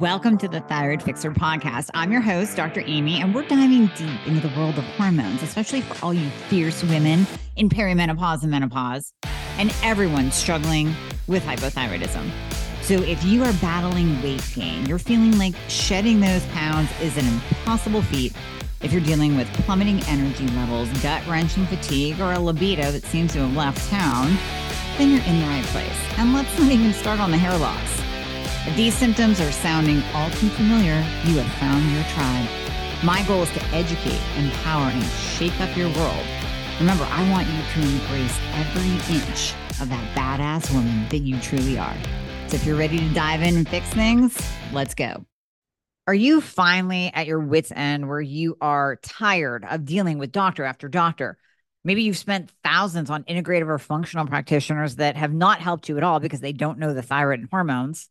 Welcome to the Thyroid Fixer podcast. I'm your host, Dr. Amy, and we're diving deep into the world of hormones, especially for all you fierce women in perimenopause and menopause, and everyone struggling with hypothyroidism. So, if you are battling weight gain, you're feeling like shedding those pounds is an impossible feat. If you're dealing with plummeting energy levels, gut wrenching fatigue, or a libido that seems to have left town, then you're in the right place. And let's not even start on the hair loss. If these symptoms are sounding all too familiar, you have found your tribe. My goal is to educate, empower, and shake up your world. Remember, I want you to embrace every inch of that badass woman that you truly are. So if you're ready to dive in and fix things, let's go. Are you finally at your wits' end where you are tired of dealing with doctor after doctor? Maybe you've spent thousands on integrative or functional practitioners that have not helped you at all because they don't know the thyroid and hormones.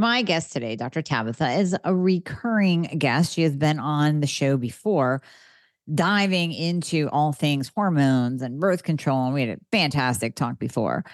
My guest today, Dr. Tabatha, is a recurring guest. She has been on the show before, diving into all things hormones and birth control. And we had a fantastic talk before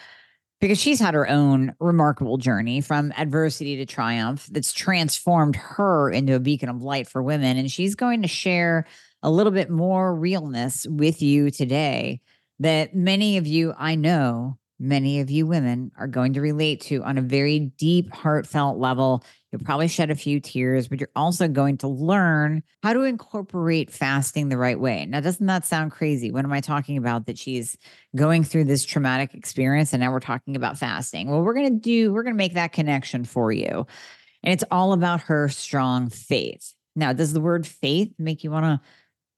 because she's had her own remarkable journey from adversity to triumph that's transformed her into a beacon of light for women. And she's going to share a little bit more realness with you today that many of you I know many of you women are going to relate to on a very deep, heartfelt level. You'll probably shed a few tears, but you're also going to learn how to incorporate fasting the right way. Now, doesn't that sound crazy? What am I talking about? That she's going through this traumatic experience and now we're talking about fasting. Well, we're going to do, we're going to make that connection for you. And it's all about her strong faith. Now, does the word faith make you want to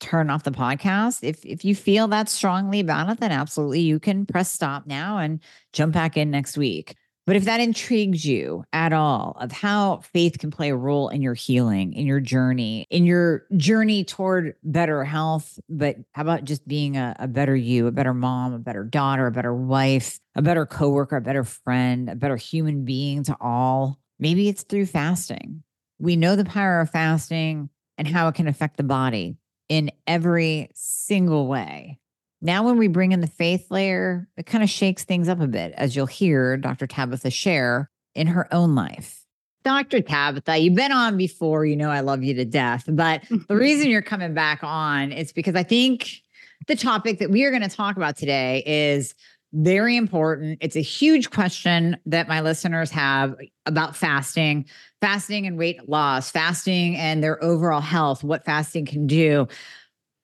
turn off the podcast. If if you feel that strongly about it, then absolutely you can press stop now and jump back in next week. But if that intrigues you at all of how faith can play a role in your healing, in your journey, in your journey toward better health, but how about just being a, a better you, a better mom, a better daughter, a better wife, a better coworker, a better friend, a better human being to all? Maybe it's through fasting. We know the power of fasting and how it can affect the body in every single way. Now, when we bring in the faith layer, it kind of shakes things up a bit, as you'll hear Dr. Tabatha share in her own life. Dr. Tabatha, you've been on before. You know, I love you to death. But the reason you're coming back on is because I think the topic that we are going to talk about today is very important. It's a huge question that my listeners have about fasting, fasting and weight loss, fasting and their overall health, what fasting can do.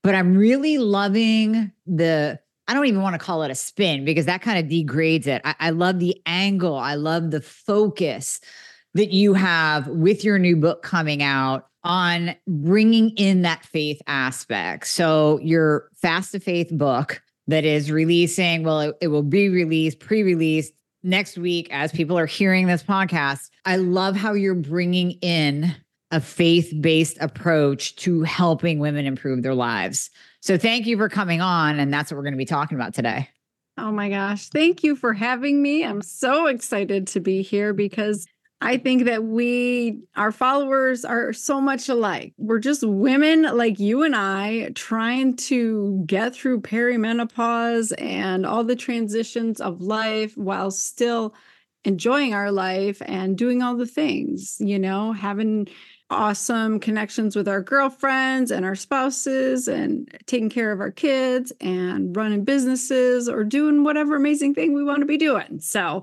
But I'm really loving the, I don't even want to call it a spin because that kind of degrades it. I, I love the angle, I love the focus that you have with your new book coming out on bringing in that faith aspect. So, your Fast to Faith book that is releasing. Well, it, it will be released, pre released next week as people are hearing this podcast. I love how you're bringing in a faith based approach to helping women improve their lives. So, thank you for coming on. And that's what we're going to be talking about today. Oh my gosh. Thank you for having me. I'm so excited to be here because I think that we, our followers are so much alike. We're just women like you and I trying to get through perimenopause and all the transitions of life while still enjoying our life and doing all the things, you know, having awesome connections with our girlfriends and our spouses and taking care of our kids and running businesses or doing whatever amazing thing we want to be doing. So,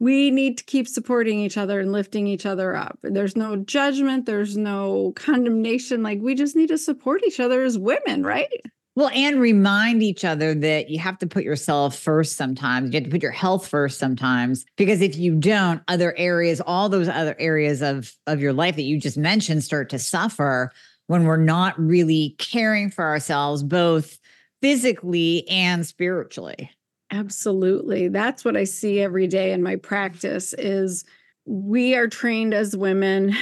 we need to keep supporting each other and lifting each other up. There's no judgment, there's no condemnation. Like we just need to support each other as women, right? Well, and remind each other that you have to put yourself first sometimes. You have to put your health first sometimes because if you don't, other areas, all those other areas of of your life that you just mentioned start to suffer when we're not really caring for ourselves both physically and spiritually. Absolutely. That's what I see every day in my practice is we are trained as women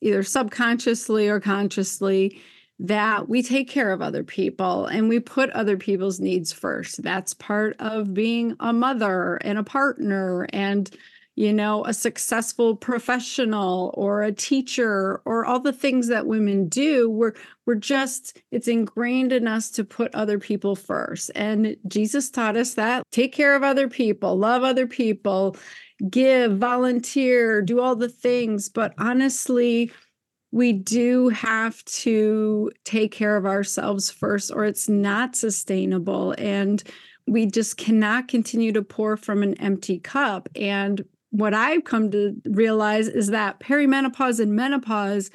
either subconsciously or consciously that we take care of other people and we put other people's needs first. That's part of being a mother and a partner and you know, a successful professional or a teacher or all the things that women do. We're we're just it's ingrained in us to put other people first. And Jesus taught us that. Take care of other people, love other people, give, volunteer, do all the things, but honestly, we do have to take care of ourselves first, or it's not sustainable. And we just cannot continue to pour from an empty cup. And what I've come to realize is that perimenopause and menopause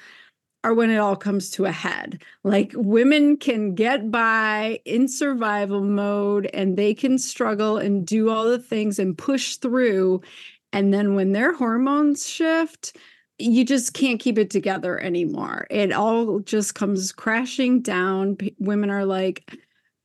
are when it all comes to a head. Like women can get by in survival mode and they can struggle and do all the things and push through. And then when their hormones shift, you just can't keep it together anymore. It all just comes crashing down. P- women are like,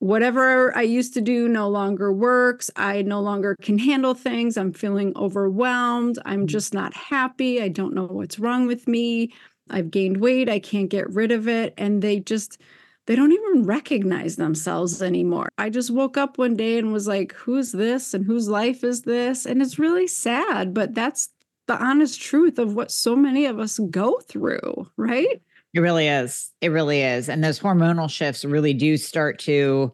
whatever I used to do no longer works. I no longer can handle things. I'm feeling overwhelmed. I'm mm. just not happy. I don't know what's wrong with me. I've gained weight. I can't get rid of it. And they just, they don't even recognize themselves anymore. I just woke up one day and was like, who's this and whose life is this? And it's really sad, but that's the honest truth of what so many of us go through, right? It really is. It really is. And those hormonal shifts really do start to,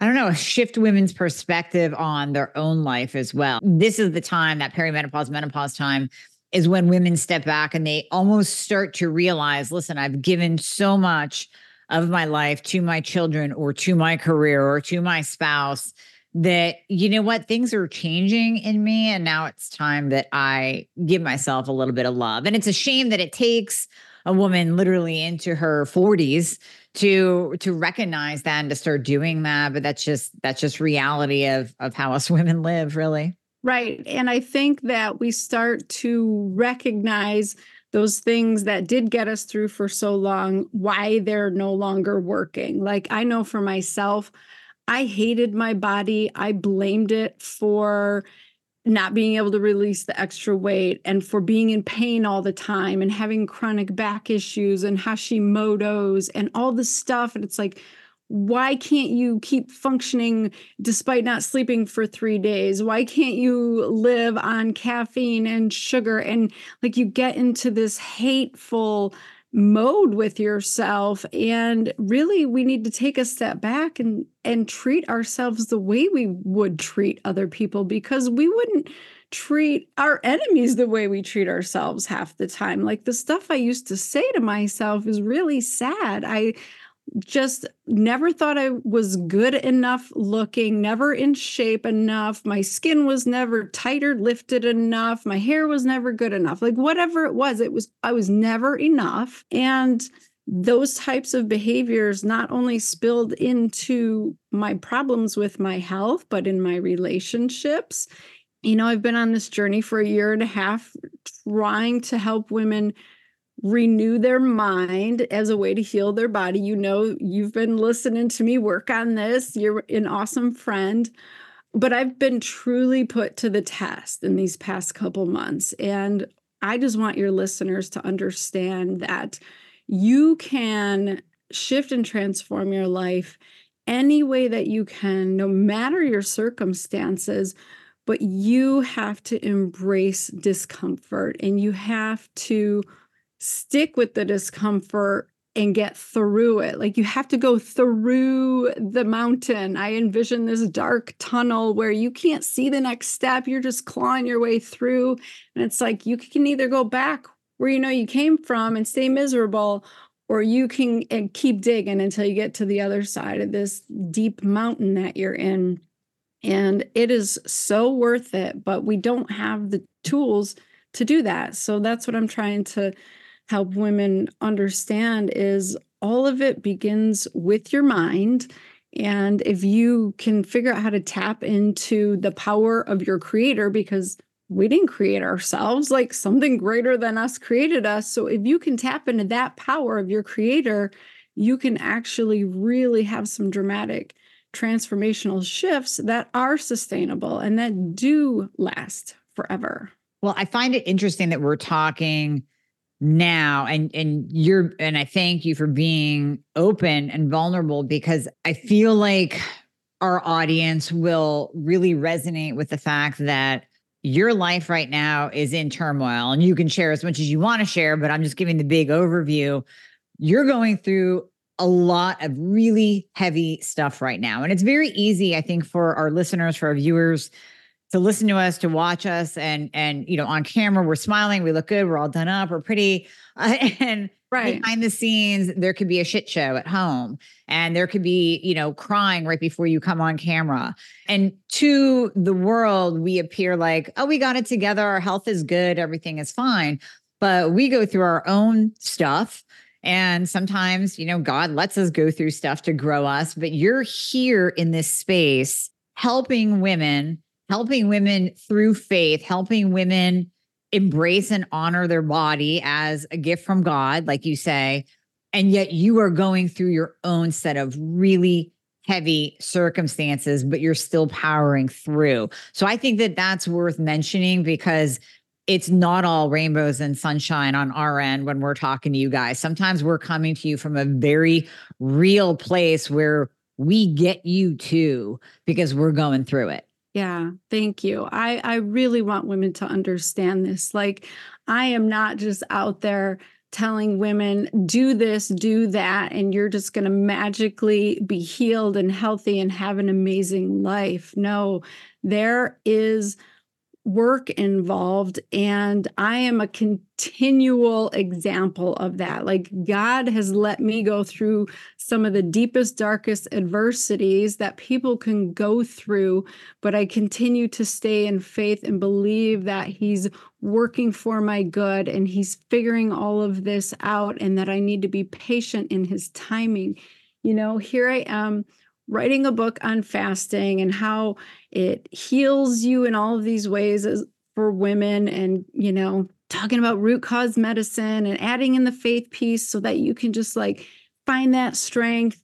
I don't know, shift women's perspective on their own life as well. This is the time that perimenopause, menopause time is when women step back and they almost start to realize listen, I've given so much of my life to my children or to my career or to my spouse that you know what things are changing in me and now it's time that i give myself a little bit of love and it's a shame that it takes a woman literally into her 40s to to recognize that and to start doing that. But that's just that's just reality of of how us women live really. Right. And i think that we start to recognize those things that did get us through for so long why they're no longer working. Like i know for myself I hated my body. I blamed it for not being able to release the extra weight and for being in pain all the time and having chronic back issues and Hashimoto's and all this stuff. And it's like, why can't you keep functioning despite not sleeping for three days? Why can't you live on caffeine and sugar? And like you get into this hateful mode with yourself and really we need to take a step back and and treat ourselves the way we would treat other people because we wouldn't treat our enemies the way we treat ourselves half the time. Like the stuff i used to say to myself is really sad. I just never thought I was good enough looking, never in shape enough. My skin was never tighter lifted enough. My hair was never good enough. Like whatever it was, it was I was never enough. And those types of behaviors not only spilled into my problems with my health, but in my relationships. You know, I've been on this journey for a year and a half trying to help women renew their mind as a way to heal their body. You know, you've been listening to me work on this. You're an awesome friend. But I've been truly put to the test in these past couple months. And I just want your listeners to understand that you can shift and transform your life any way that you can, no matter your circumstances. But you have to embrace discomfort and you have to stick with the discomfort and get through it. Like you have to go through the mountain. I envision this dark tunnel where you can't see the next step. You're just clawing your way through. And it's like you can either go back where you know you came from and stay miserable, or you can eh, keep digging until you get to the other side of this deep mountain that you're in. And it is so worth it, but we don't have the tools to do that. So that's what I'm trying to help women understand is all of it begins with your mind And if you can figure out how to tap into the power of your creator, because we didn't create ourselves, like something greater than us created us. So if you can tap into that power of your creator, you can actually really have some dramatic transformational shifts that are sustainable and that do last forever. Well, I find it interesting that we're talking now and and you're and I thank you for being open and vulnerable because I feel like our audience will really resonate with the fact that your life right now is in turmoil and you can share as much as you want to share but I'm just giving the big overview. You're going through a lot of really heavy stuff right now and it's very easy I think for our listeners for our viewers to listen to us, to watch us, and and you know, on camera, we're smiling, we look good, we're all done up, we're pretty, uh, and right behind the scenes, there could be a shit show at home, and there could be you know crying right before you come on camera, and to the world, we appear like, oh, we got it together, our health is good, everything is fine, but we go through our own stuff. And sometimes, you know, God lets us go through stuff to grow us, but you're here in this space helping women helping women through faith, helping women embrace and honor their body as a gift from God, like you say. And yet you are going through your own set of really heavy circumstances, but you're still powering through. So I think that that's worth mentioning because it's not all rainbows and sunshine on our end when we're talking to you guys. Sometimes we're coming to you from a very real place where we get you to because we're going through it. Yeah, thank you. I I really want women to understand this. Like I am not just out there telling women do this, do that and you're just going to magically be healed and healthy and have an amazing life. No, there is work involved and i am a continual example of that. Like god has let me go through some of the deepest darkest adversities that people can go through but i continue to stay in faith and believe that he's working for my good and he's figuring all of this out and that i need to be patient in his timing. You know here i am writing a book on fasting and how it heals you in all of these ways for women and you know talking about root cause medicine and adding in the faith piece so that you can just like find that strength.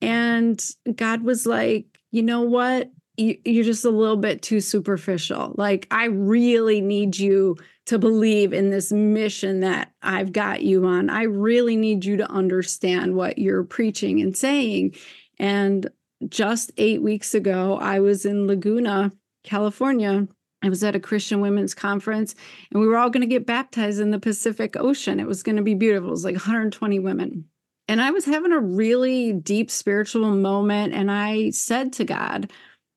And god was like you know what? You're just a little bit too superficial. Like i really need you to believe in this mission that i've got you on. I really need you to understand what you're preaching and saying. And just eight weeks ago, I was in Laguna, California. I was at a Christian women's conference, and we were all going to get baptized in the Pacific Ocean. It was going to be beautiful. It was like 120 women. And I was having a really deep spiritual moment. And I said to God,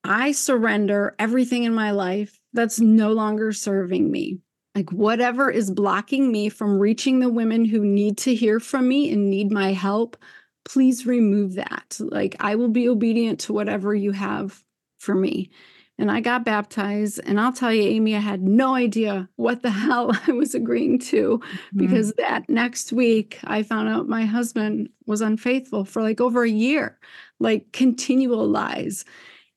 I surrender everything in my life that's no longer serving me. Like, whatever is blocking me from reaching the women who need to hear from me and need my help, please remove that. Like, I will be obedient to whatever you have for me. And I got baptized. And I'll tell you, Amy, I had no idea what the hell I was agreeing to mm-hmm. because that next week I found out my husband was unfaithful for like over a year, like continual lies.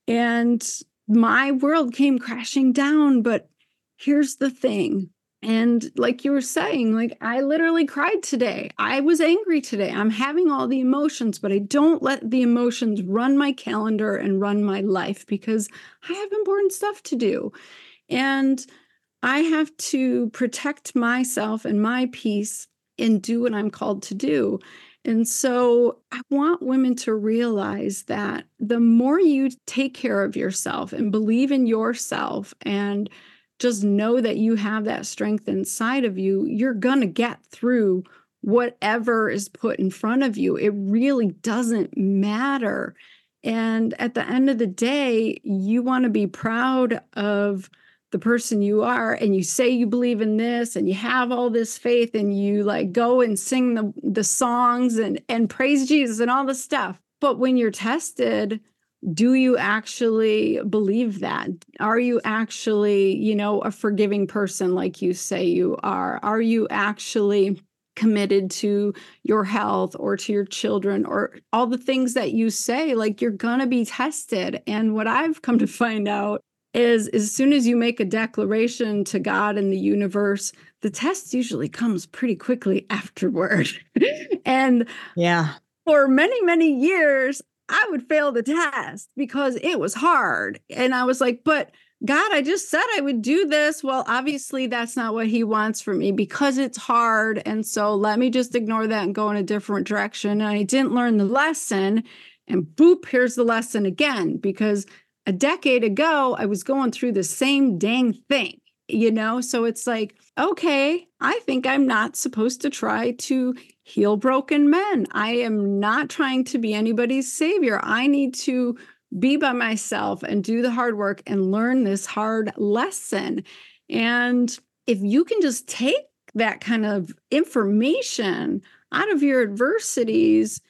And my world came crashing down. But here's the thing and like you were saying, like I literally cried today. I was angry today. I'm having all the emotions, but I don't let the emotions run my calendar and run my life because I have important stuff to do. And I have to protect myself and my peace and do what I'm called to do. And so I want women to realize that the more you take care of yourself and believe in yourself and just know that you have that strength inside of you, you're going to get through whatever is put in front of you. It really doesn't matter. And at the end of the day, you want to be proud of the person you are and you say you believe in this and you have all this faith and you like go and sing the the songs and and praise Jesus and all the stuff. But when you're tested, do you actually believe that? Are you actually you know a forgiving person like you say you are? Are you actually committed to your health or to your children or all the things that you say? Like you're going to be tested. And what i've come to find out is as soon as you make a declaration to god and the universe the test usually comes pretty quickly afterward. And yeah. for many many years i would fail the test because it was hard and i was like but God, I just said I would do this. Well, obviously, that's not what He wants for me because it's hard. And so let me just ignore that and go in a different direction. And I didn't learn the lesson. And boop, here's the lesson again. Because a decade ago, I was going through the same dang thing, you know? So it's like, okay, I think I'm not supposed to try to heal broken men. I am not trying to be anybody's savior. I need to be by myself and do the hard work and learn this hard lesson. And if you can just take that kind of information out of your adversities,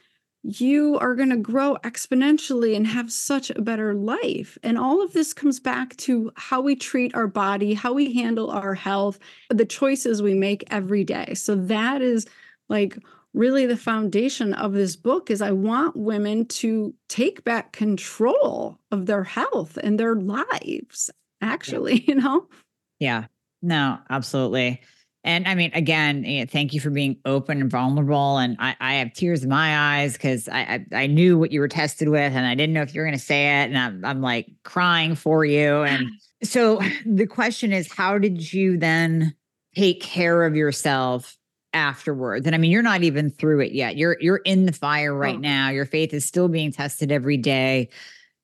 you are going to grow exponentially and have such a better life. And all of this comes back to how we treat our body, how we handle our health, the choices we make every day. So that is like really the foundation of this book is I want women to take back control of their health and their lives actually, you know. Yeah. No, absolutely. And I mean, again, thank you for being open and vulnerable. And I, I have tears in my eyes because I, I, I knew what you were tested with, and I didn't know if you were going to say it. And I'm I'm like crying for you. And so the question is, how did you then take care of yourself afterwards and i mean you're not even through it yet. You're you're in the fire right oh. now. Your faith is still being tested every day.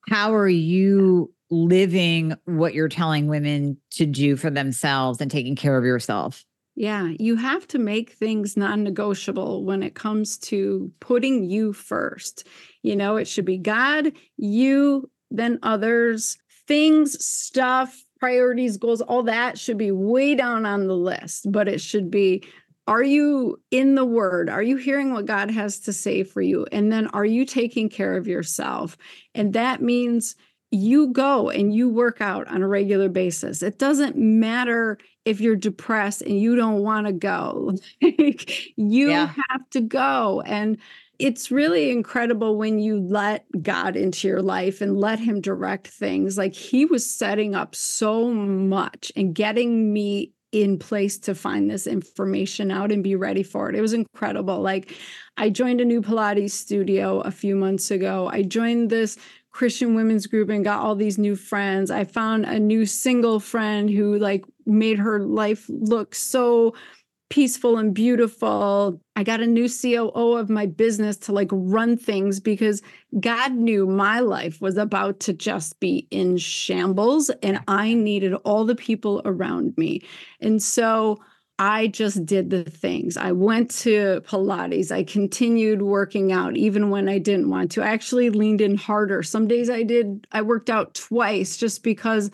How are you living what you're telling women to do for themselves and taking care of yourself? Yeah you have to make things non-negotiable when it comes to putting you first. You know it should be god you then others things stuff priorities goals all that should be way down on the list but it should be are you in the word? Are you hearing what god has to say for you? And then are you taking care of yourself? And that means you go and you work out on a regular basis. It doesn't matter if you're depressed and you don't want to go you yeah. have to go. And it's really incredible when you let God into your life and let Him direct things. Like He was setting up so much and getting me in place to find this information out and be ready for it. It was incredible. Like I joined a new Pilates studio a few months ago. I joined this Christian women's group and got all these new friends. I found a new single friend who like made her life look so peaceful and beautiful. I got a new COO of my business to like run things because God knew my life was about to just be in shambles and I needed all the people around me. And so I just did the things. I went to Pilates. I continued working out even when I didn't want to. I actually leaned in harder. Some days I did, I worked out twice just because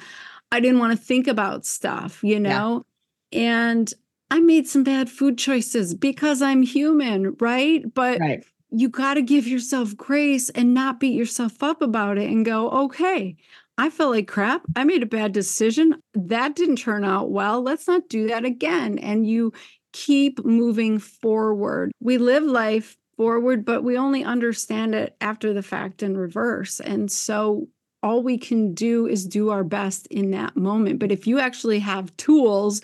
I didn't want to think about stuff, you know? Yeah. And I made some bad food choices because I'm human, right? But right. you got to give yourself grace and not beat yourself up about it and go, okay, I felt like crap. I made a bad decision. That didn't turn out well. Let's not do that again. And you keep moving forward. We live life forward, but we only understand it after the fact in reverse. And so all we can do is do our best in that moment. But if you actually have tools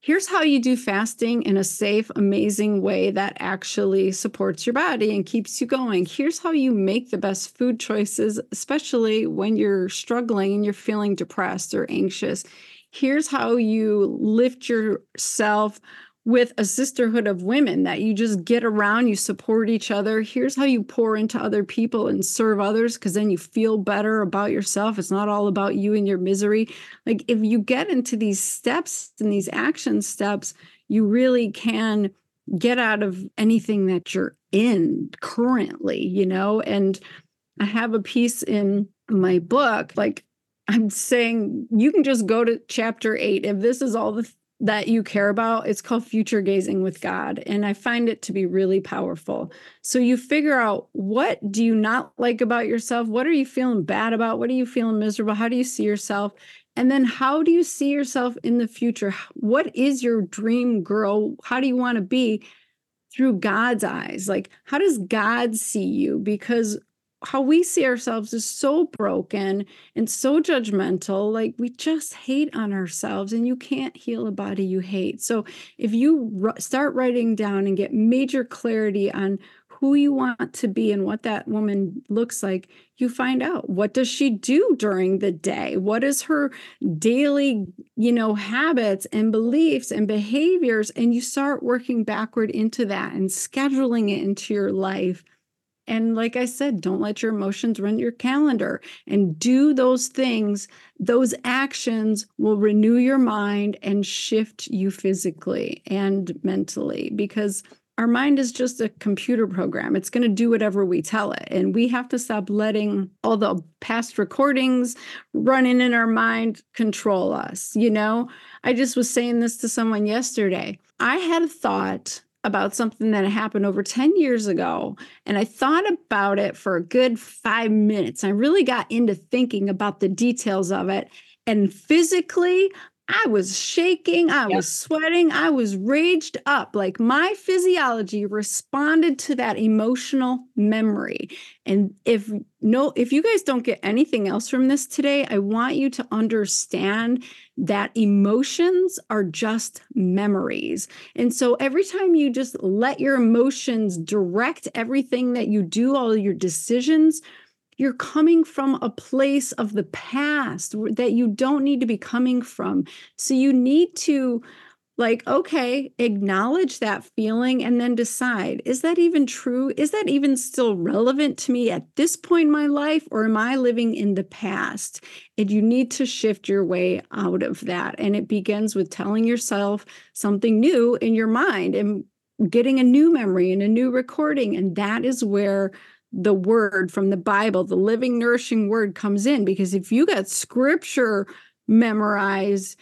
here's how you do fasting in a safe, amazing way that actually supports your body and keeps you going. Here's how you make the best food choices, especially when you're struggling and you're feeling depressed or anxious. Here's how you lift yourself with a sisterhood of women that you just get around, you support each other. Here's how you pour into other people and serve others because then you feel better about yourself. It's not all about you and your misery. Like if you get into these steps and these action steps, you really can get out of anything that you're in currently, you know? And I have a piece in my book, like I'm saying you can just go to chapter eight. If this is all the that you care about. It's called future gazing with God. And I find it to be really powerful. So you figure out what do you not like about yourself? What are you feeling bad about? What are you feeling miserable? How do you see yourself? And then how do you see yourself in the future? What is your dream girl? How do you want to be? through God's eyes. Like, how does God see you? Because how we see ourselves is so broken and so judgmental. Like, we just hate on ourselves, and you can't heal a body you hate. So, if you r- start writing down and get major clarity on who you want to be and what that woman looks like, you find out what does she do during the day? What is her daily, you know, habits and beliefs and behaviors and you start working backward into that and scheduling it into your life. And like I said, don't let your emotions run your calendar and do those things. Those actions will renew your mind and shift you physically and mentally because our mind is just a computer program. It's going to do whatever we tell it. And we have to stop letting all the past recordings running in our mind control us. You know, I just was saying this to someone yesterday. I had a thought about something that happened over 10 years ago. And I thought about it for a good five minutes. I really got into thinking about the details of it. And physically, I was shaking, I yep. was sweating, I was raged up. Like my physiology responded to that emotional memory. And if no if you guys don't get anything else from this today, I want you to understand that emotions are just memories. And so every time you just let your emotions direct everything that you do, all your decisions, you're coming from a place of the past that you don't need to be coming from. So you need to like okay acknowledge that feeling and then decide is that even true? Is that even still relevant to me at this point in my life or am i living in the past? And you need to shift your way out of that. And it begins with telling yourself something new in your mind and getting a new memory and a new recording. And that is where the word from the Bible, the living, nourishing word comes in. Because if you got scripture memorized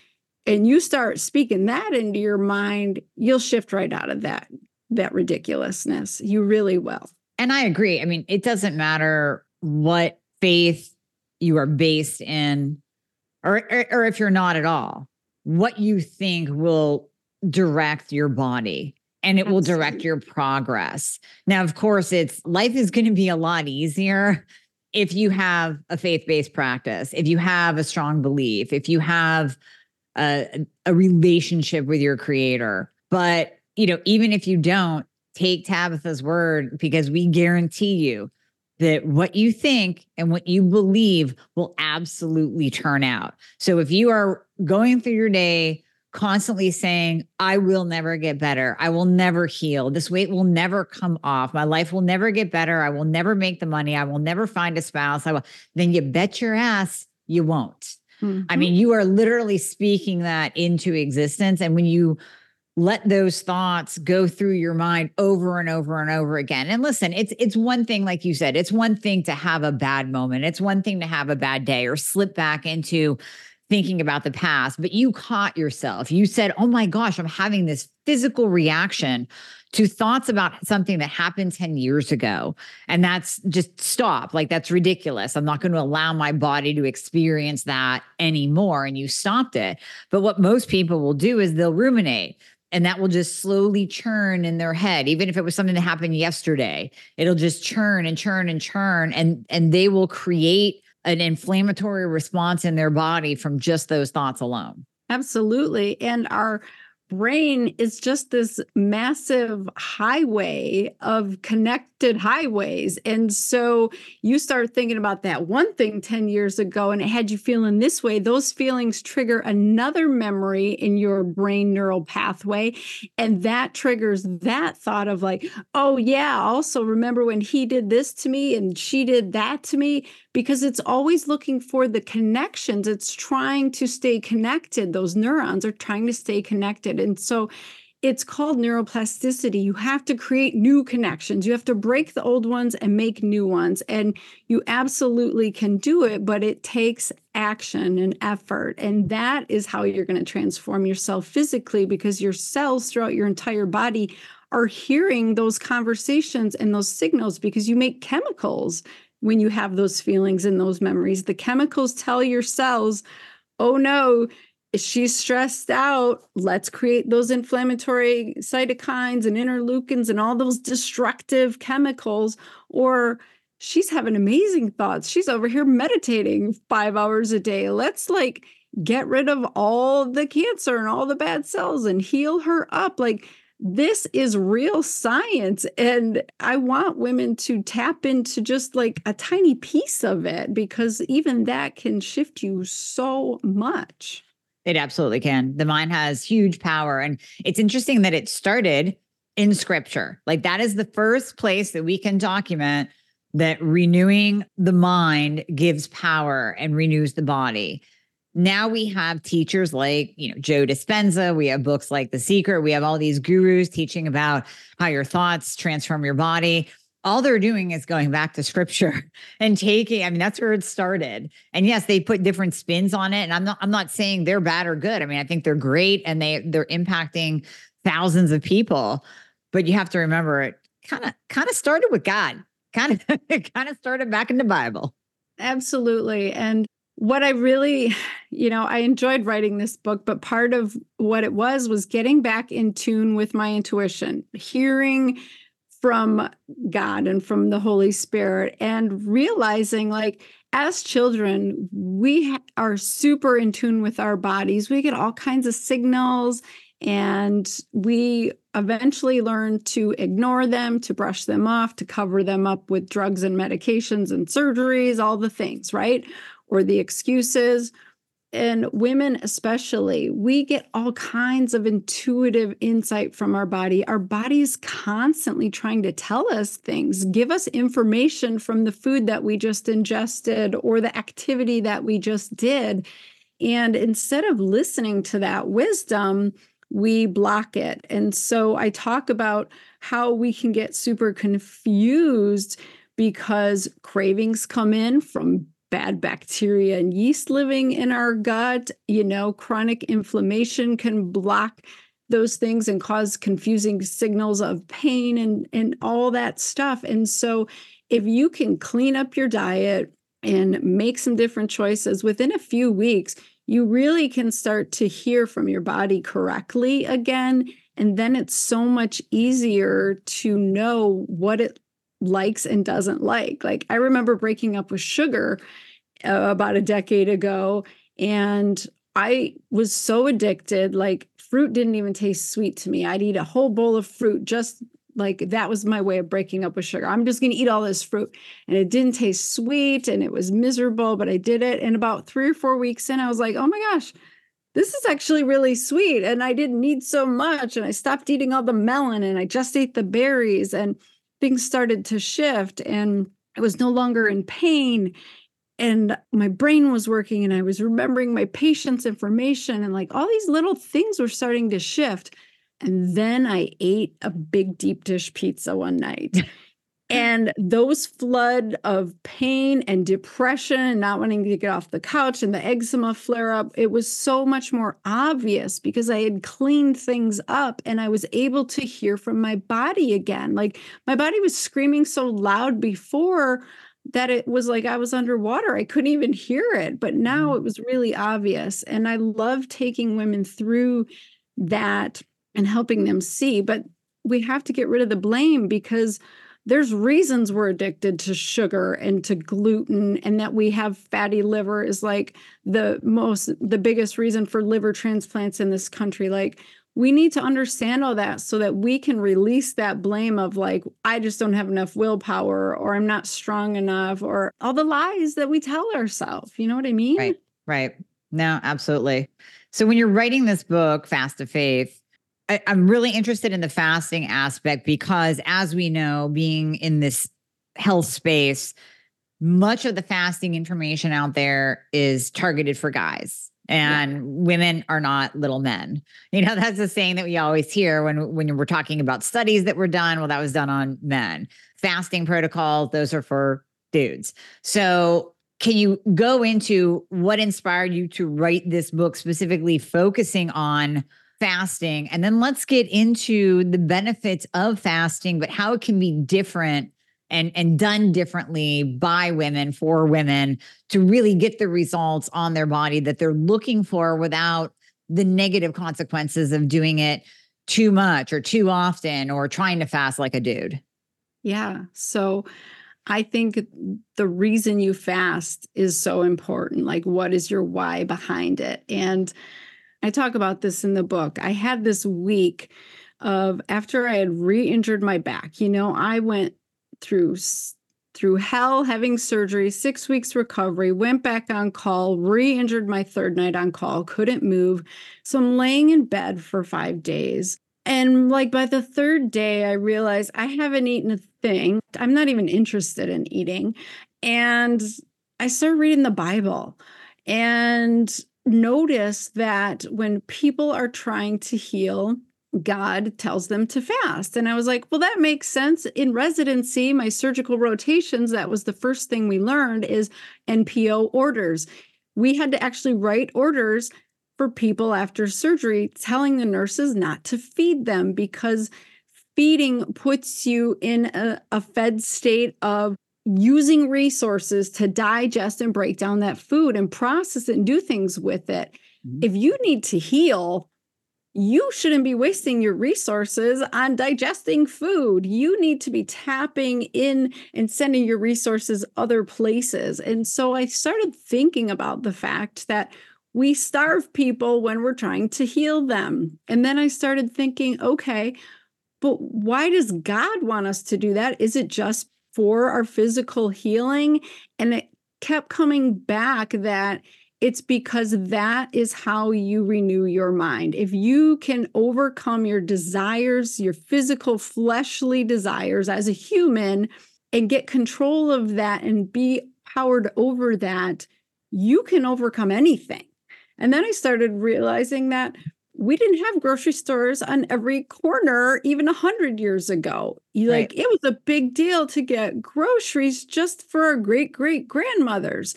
and you start speaking that into your mind, you'll shift right out of that that ridiculousness. You really will. And I agree. I mean, it doesn't matter what faith you are based in, or, or, or if you're not at all, what you think will direct your body and it Absolutely. will direct your progress. Now, of course, it's life is going to be a lot easier if you have a faith-based practice, if you have a strong belief, if you have a, a relationship with your creator. But, you know, even if you don't, take Tabatha's word because we guarantee you that what you think and what you believe will absolutely turn out. So if you are going through your day constantly saying, I will never get better. I will never heal. This weight will never come off. My life will never get better. I will never make the money. I will never find a spouse. I will. Then you bet your ass you won't. Mm-hmm. I mean, you are literally speaking that into existence. And when you let those thoughts go through your mind over and over and over again. And listen, it's it's one thing like you said, it's one thing to have a bad moment. It's one thing to have a bad day or slip back into thinking about the past, but you caught yourself. You said, Oh my gosh, I'm having this physical reaction to thoughts about something that happened 10 years ago. And that's just stop. Like, that's ridiculous. I'm not going to allow my body to experience that anymore. And you stopped it. But what most people will do is they'll ruminate and that will just slowly churn in their head even if it was something that happened yesterday it'll just churn and churn and churn and and they will create an inflammatory response in their body from just those thoughts alone. Absolutely. And our brain is just this massive highway of connected highways. And so you start thinking about that one thing 10 years ago and it had you feeling this way. Those feelings trigger another memory in your brain neural pathway. And that triggers that thought of like, oh, yeah, also remember when he did this to me and she did that to me because it's always looking for the connections. It's trying to stay connected. Those neurons are trying to stay connected. And so it's called neuroplasticity. You have to create new connections. You have to break the old ones and make new ones. And you absolutely can do it, but it takes action and effort. And that is how you're going to transform yourself physically because your cells throughout your entire body are hearing those conversations and those signals because you make chemicals when you have those feelings and those memories. The chemicals tell your cells, oh no, she's stressed out. Let's create those inflammatory cytokines and interleukins and all those destructive chemicals. Or she's having amazing thoughts. She's over here meditating five hours a day. Let's like get rid of all the cancer and all the bad cells and heal her up. Like, this is real science. And I want women to tap into just like a tiny piece of it because even that can shift you so much. It absolutely can. The mind has huge power. And it's interesting that it started in scripture. Like that is the first place that we can document that renewing the mind gives power and renews the body. Now we have teachers like, you know, Joe Dispenza. We have books like The Secret. We have all these gurus teaching about how your thoughts transform your body. All they're doing is going back to scripture and taking, I mean, that's where it started. And yes, they put different spins on it. And I'm not, I'm not saying they're bad or good. I mean, I think they're great and they they're impacting thousands of people. But you have to remember it kind of kind of started with God. Kind of it kind of started back in the Bible. Absolutely. And what I really, you know, I enjoyed writing this book, but part of what it was was getting back in tune with my intuition, hearing from God and from the Holy Spirit, and realizing like as children, we are super in tune with our bodies. We get all kinds of signals and we eventually learn to ignore them, to brush them off, to cover them up with drugs and medications and surgeries, all the things, right? or the excuses. And women, especially, we get all kinds of intuitive insight from our body. Our body's constantly trying to tell us things, give us information from the food that we just ingested or the activity that we just did. And instead of listening to that wisdom, we block it. And so I talk about how we can get super confused because cravings come in from bad bacteria and yeast living in our gut. You know, chronic inflammation can block those things and cause confusing signals of pain and, and all that stuff. And so, if you can clean up your diet and make some different choices within a few weeks, you really can start to hear from your body correctly again. And then it's so much easier to know what it likes and doesn't like. Like I remember breaking up with sugar uh, about a decade ago and I was so addicted like fruit didn't even taste sweet to me. I'd eat a whole bowl of fruit just like that was my way of breaking up with sugar. I'm just going to eat all this fruit and it didn't taste sweet and it was miserable, but I did it and about 3 or 4 weeks in I was like, "Oh my gosh, this is actually really sweet and I didn't need so much and I stopped eating all the melon and I just ate the berries and things started to shift and I was no longer in pain and my brain was working and I was remembering my patient's information and like all these little things were starting to shift. And then I ate a big deep dish pizza one night. and those flood of pain and depression and not wanting to get off the couch and the eczema flare up, it was so much more obvious because I had cleaned things up and I was able to hear from my body again. Like my body was screaming so loud before that it was like I was underwater. I couldn't even hear it, but now mm-hmm. it was really obvious. And I love taking women through that and helping them see. But we have to get rid of the blame because there's reasons we're addicted to sugar and to gluten and that we have fatty liver is like the most the biggest reason for liver transplants in this country. Like we need to understand all that so that we can release that blame of like i just don't have enough willpower or i'm not strong enough or all the lies that we tell ourselves you know what i mean? Right right. No absolutely. So when you're writing this book fast to faith I, i'm really interested in the fasting aspect because as we know being in this health space much of the fasting information out there is targeted for guys and yeah. women are not little men. You know, that's the saying that we always hear when when we're talking about studies that were done. Well, that was done on men. Fasting protocols, those are for dudes. So can you go into what inspired you to write this book specifically focusing on fasting and then let's get into the benefits of fasting but how it can be different and and done differently by women for women to really get the results on their body that they're looking for without the negative consequences of doing it too much or too often or trying to fast like a dude. Yeah. So I think the reason you fast is so important. Like, what is your why behind it? And I talk about this in the book. I had this week of after I had re-injured my back. You know, I went through through hell having surgery, 6 weeks recovery, went back on call, re-injured my third night on call, couldn't move. So I'm laying in bed for 5 days. And like by the third day I realized I haven't eaten a thing. I'm not even interested in eating. And I started reading the Bible and notice that when people are trying to heal, God tells them to fast. And I was like, well, that makes sense. In residency, my surgical rotations, that was the first thing we learned is NPO orders. We had to actually write orders for people after surgery, telling the nurses not to feed them because feeding puts you in a, a fed state of using resources to digest and break down that food and process it and do things with it. Mm-hmm. If you need to heal, you shouldn't be wasting your resources on digesting food. You need to be tapping in and sending your resources other places. And so I started thinking about the fact that we starve people when we're trying to heal them. And then I started thinking, okay, but why does God want us to do that? Is it just for our physical healing? And it kept coming back that it's because that is how you renew your mind. If you can overcome your desires, your physical fleshly desires as a human, and get control of that and be powered over that, you can overcome anything. And then I started realizing that we didn't have grocery stores on every corner even a hundred years ago. Like right. it was a big deal to get groceries just for our great great grandmothers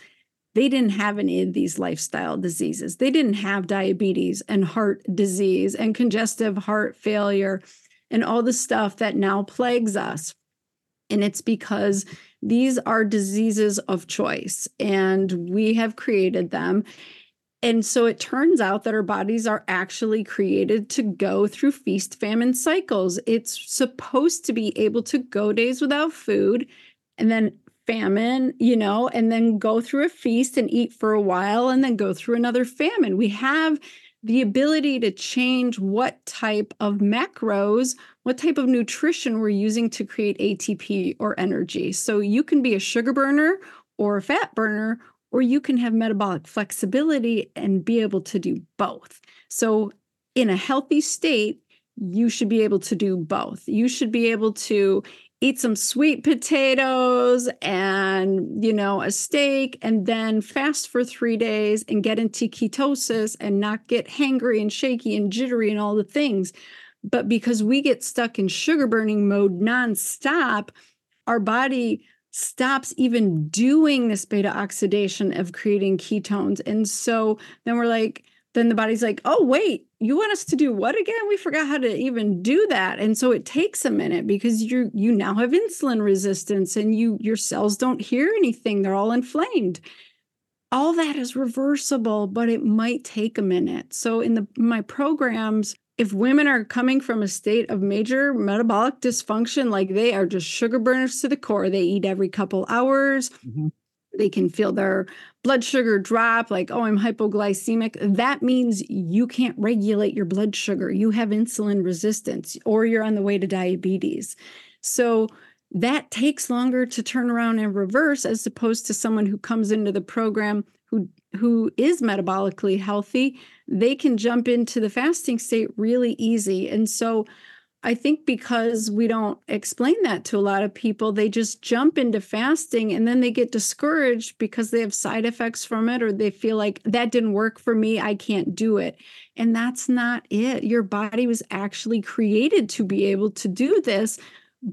they didn't have any of these lifestyle diseases. They didn't have diabetes and heart disease and congestive heart failure and all the stuff that now plagues us. And it's because these are diseases of choice and we have created them. And so it turns out that our bodies are actually created to go through feast famine cycles. It's supposed to be able to go days without food and then famine, you know, and then go through a feast and eat for a while and then go through another famine. We have the ability to change what type of macros, what type of nutrition we're using to create ATP or energy. So you can be a sugar burner or a fat burner, or you can have metabolic flexibility and be able to do both. So in a healthy state, you should be able to do both. You should be able to eat some sweet potatoes and you know a steak and then fast for three days and get into ketosis and not get hangry and shaky and jittery and all the things but because we get stuck in sugar burning mode nonstop our body stops even doing this beta oxidation of creating ketones and so then we're like then the body's like, oh, wait, you want us to do what again? We forgot how to even do that. And so it takes a minute because you you now have insulin resistance and you your cells don't hear anything. They're all inflamed. All that is reversible, but it might take a minute. So in the my programs, if women are coming from a state of major metabolic dysfunction, like they are just sugar burners to the core, they eat every couple hours. Mm-hmm they can feel their blood sugar drop, like, oh, I'm hypoglycemic. That means you can't regulate your blood sugar. You have insulin resistance, or you're on the way to diabetes. So that takes longer to turn around and reverse as opposed to someone who comes into the program who who is metabolically healthy they can jump into the fasting state really easy and so I think because we don't explain that to a lot of people, they just jump into fasting and then they get discouraged because they have side effects from it or they feel like that didn't work for me. I can't do it. And that's not it. Your body was actually created to be able to do this,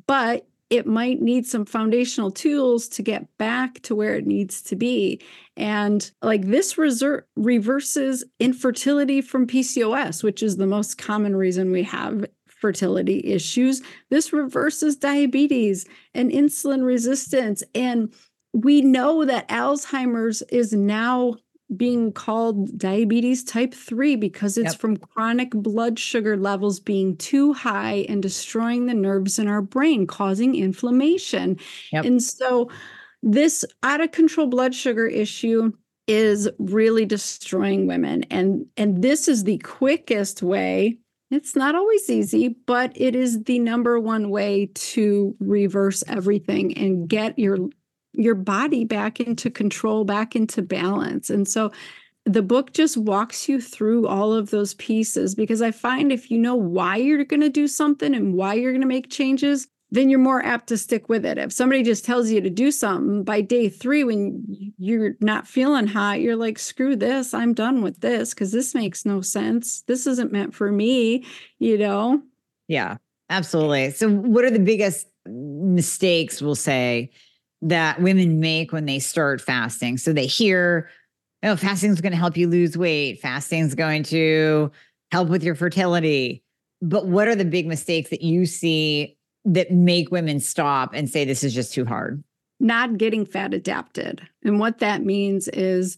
but it might need some foundational tools to get back to where it needs to be. And like this reser- reverses infertility from PCOS, which is the most common reason we have fertility issues. This reverses diabetes and insulin resistance. And we know that Alzheimer's is now being called diabetes type 3 because it's yep. from chronic blood sugar levels being too high and destroying the nerves in our brain, causing inflammation. Yep. And so, this out of control blood sugar issue is really destroying women and and this is the quickest way it's not always easy but it is the number one way to reverse everything and get your your body back into control, back into balance. And so the book just walks you through all of those pieces because I find if you know why you're going to do something and why you're going to make changes, then you're more apt to stick with it. If somebody just tells you to do something by day three, when you're not feeling hot, you're like, screw this, I'm done with this because this makes no sense. This isn't meant for me, you know? Yeah, absolutely. So, what are the biggest mistakes, we'll say, that women make when they start fasting. So they hear, oh, fasting is going to help you lose weight, fasting is going to help with your fertility. But what are the big mistakes that you see that make women stop and say this is just too hard? Not getting fat adapted. And what that means is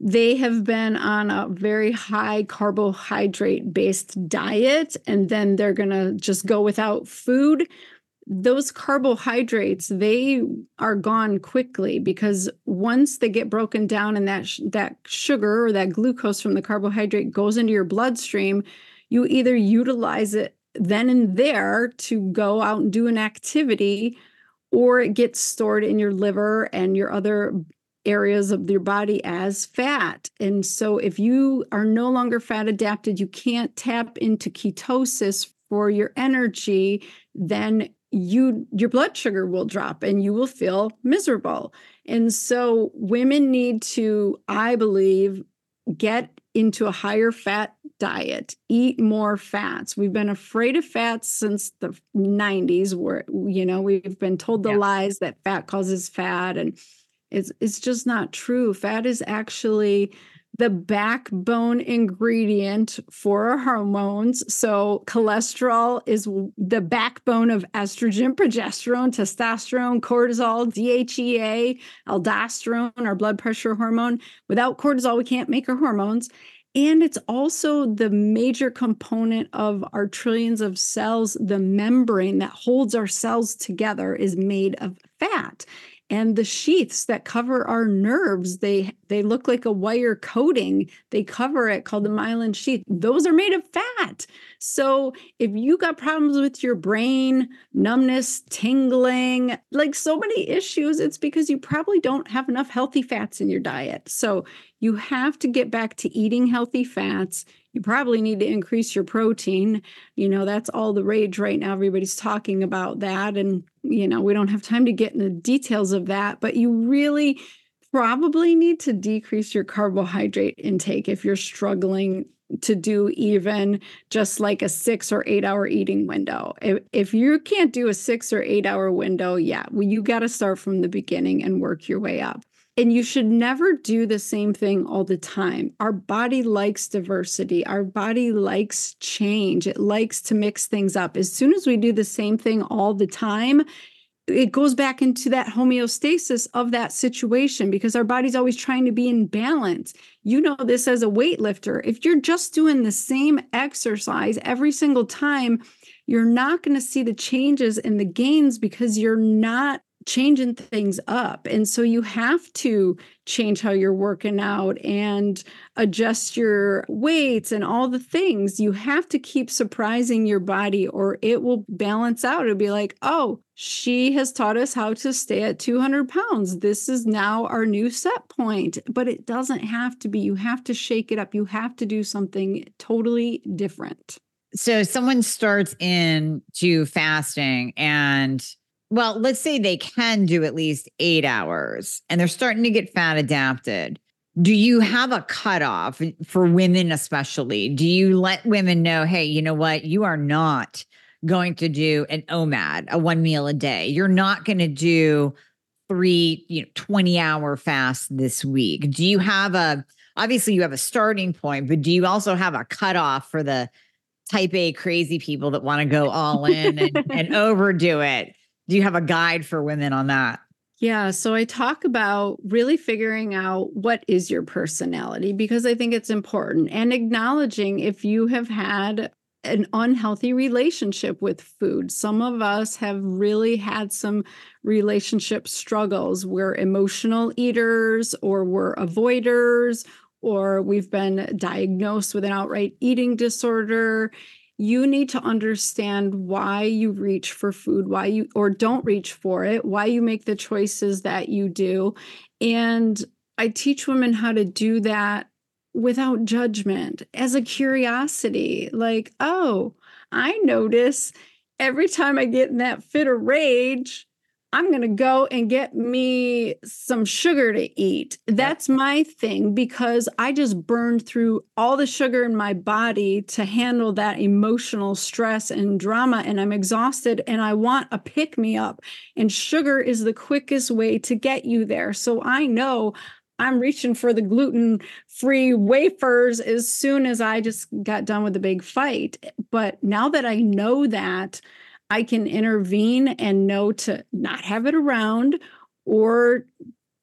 they have been on a very high carbohydrate based diet and then they're going to just go without food those carbohydrates they are gone quickly because once they get broken down and that sh- that sugar or that glucose from the carbohydrate goes into your bloodstream you either utilize it then and there to go out and do an activity or it gets stored in your liver and your other areas of your body as fat. And so if you are no longer fat adapted, you can't tap into ketosis for your energy, then you your blood sugar will drop and you will feel miserable. And so women need to I believe get into a higher fat diet, eat more fats. We've been afraid of fats since the 90s where you know, we've been told the yeah. lies that fat causes fat and it's it's just not true. Fat is actually the backbone ingredient for our hormones. So, cholesterol is the backbone of estrogen, progesterone, testosterone, cortisol, DHEA, aldosterone, our blood pressure hormone. Without cortisol, we can't make our hormones. And it's also the major component of our trillions of cells. The membrane that holds our cells together is made of fat and the sheaths that cover our nerves they they look like a wire coating. They cover it called the myelin sheath. Those are made of fat. So if you got problems with your brain numbness tingling like so many issues it's because you probably don't have enough healthy fats in your diet. So you have to get back to eating healthy fats you probably need to increase your protein. You know, that's all the rage right now. Everybody's talking about that. And, you know, we don't have time to get into the details of that, but you really probably need to decrease your carbohydrate intake if you're struggling to do even just like a six or eight hour eating window. If, if you can't do a six or eight hour window, yeah, well, you got to start from the beginning and work your way up. And you should never do the same thing all the time. Our body likes diversity. Our body likes change. It likes to mix things up. As soon as we do the same thing all the time, it goes back into that homeostasis of that situation because our body's always trying to be in balance. You know this as a weightlifter. If you're just doing the same exercise every single time, you're not going to see the changes and the gains because you're not changing things up. And so you have to change how you're working out and adjust your weights and all the things. You have to keep surprising your body or it will balance out. It'll be like, oh, she has taught us how to stay at 200 pounds. This is now our new set point. But it doesn't have to be. You have to shake it up. You have to do something totally different. So someone starts in to fasting and well, let's say they can do at least eight hours and they're starting to get fat adapted. Do you have a cutoff for women, especially? Do you let women know, hey, you know what? You are not going to do an OMAD, a one meal a day. You're not going to do three, you know, 20 hour fast this week. Do you have a, obviously, you have a starting point, but do you also have a cutoff for the type A crazy people that want to go all in and, and overdo it? Do you have a guide for women on that? Yeah, so I talk about really figuring out what is your personality because I think it's important and acknowledging if you have had an unhealthy relationship with food. Some of us have really had some relationship struggles. We're emotional eaters or we're avoiders or we've been diagnosed with an outright eating disorder you need to understand why you reach for food, why you or don't reach for it, why you make the choices that you do. And I teach women how to do that without judgment as a curiosity. Like, oh, I notice every time I get in that fit of rage, I'm going to go and get me some sugar to eat. That's my thing because I just burned through all the sugar in my body to handle that emotional stress and drama. And I'm exhausted and I want a pick me up. And sugar is the quickest way to get you there. So I know I'm reaching for the gluten free wafers as soon as I just got done with the big fight. But now that I know that, I can intervene and know to not have it around, or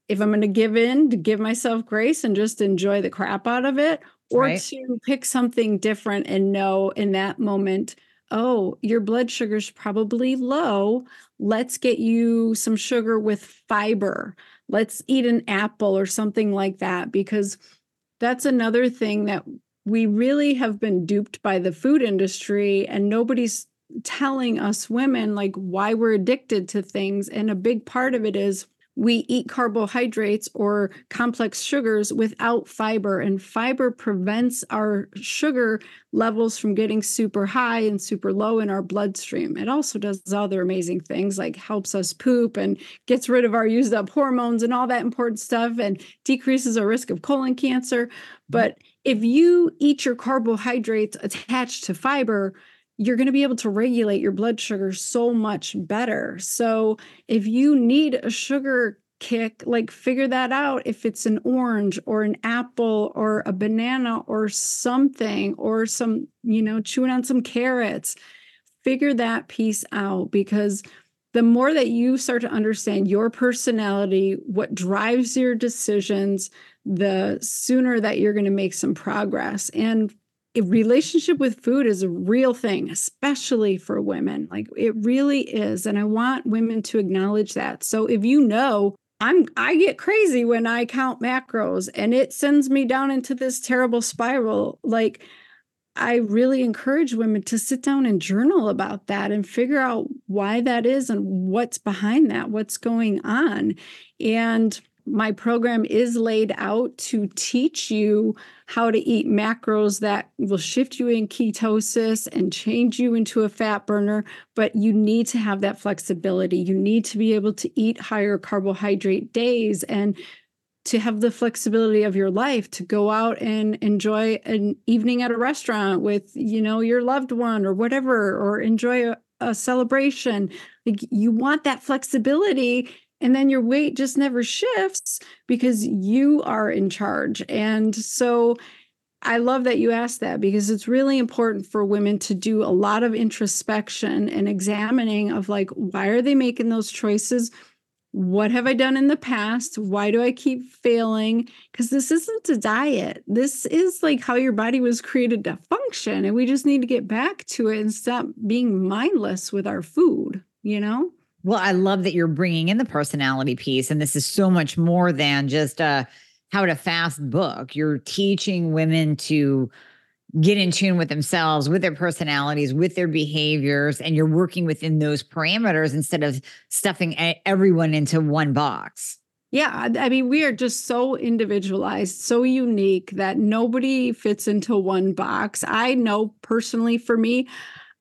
if I'm going to give in, to give myself grace and just enjoy the crap out of it, or right. to pick something different and know in that moment, oh, your blood sugar's probably low. Let's get you some sugar with fiber. Let's eat an apple or something like that, because that's another thing that we really have been duped by the food industry and nobody's telling us women like why we're addicted to things. And a big part of it is we eat carbohydrates or complex sugars without fiber, and fiber prevents our sugar levels from getting super high and super low in our bloodstream. It also does other amazing things like helps us poop and gets rid of our used up hormones and all that important stuff and decreases our risk of colon cancer. But if you eat your carbohydrates attached to fiber, you're going to be able to regulate your blood sugar so much better. So if you need a sugar kick, like figure that out if it's an orange or an apple or a banana or something or some, you know, chewing on some carrots. Figure that piece out because the more that you start to understand your personality, what drives your decisions, the sooner that you're going to make some progress. And relationship with food is a real thing, especially for women. Like it really is. And I want women to acknowledge that. So if you know, I'm I get crazy when I count macros and it sends me down into this terrible spiral. Like I really encourage women to sit down and journal about that and figure out why that is and what's behind that, what's going on. And my program is laid out to teach you how to eat macros that will shift you in ketosis and change you into a fat burner. But you need to have that flexibility. You need to be able to eat higher carbohydrate days and to have the flexibility of your life to go out and enjoy an evening at a restaurant with you know your loved one or whatever or enjoy a, a celebration like you want that flexibility and then your weight just never shifts because you are in charge. And so I love that you asked that because it's really important for women to do a lot of introspection and examining of like, why are they making those choices? What have I done in the past? Why do I keep failing? Because this isn't a diet. This is like how your body was created to function. And we just need to get back to it and stop being mindless with our food, you know? Well, I love that you're bringing in the personality piece. And this is so much more than just a how to fast book. You're teaching women to get in tune with themselves, with their personalities, with their behaviors, and you're working within those parameters instead of stuffing everyone into one box. Yeah, I mean, we are just so individualized, so unique that nobody fits into one box. I know personally for me,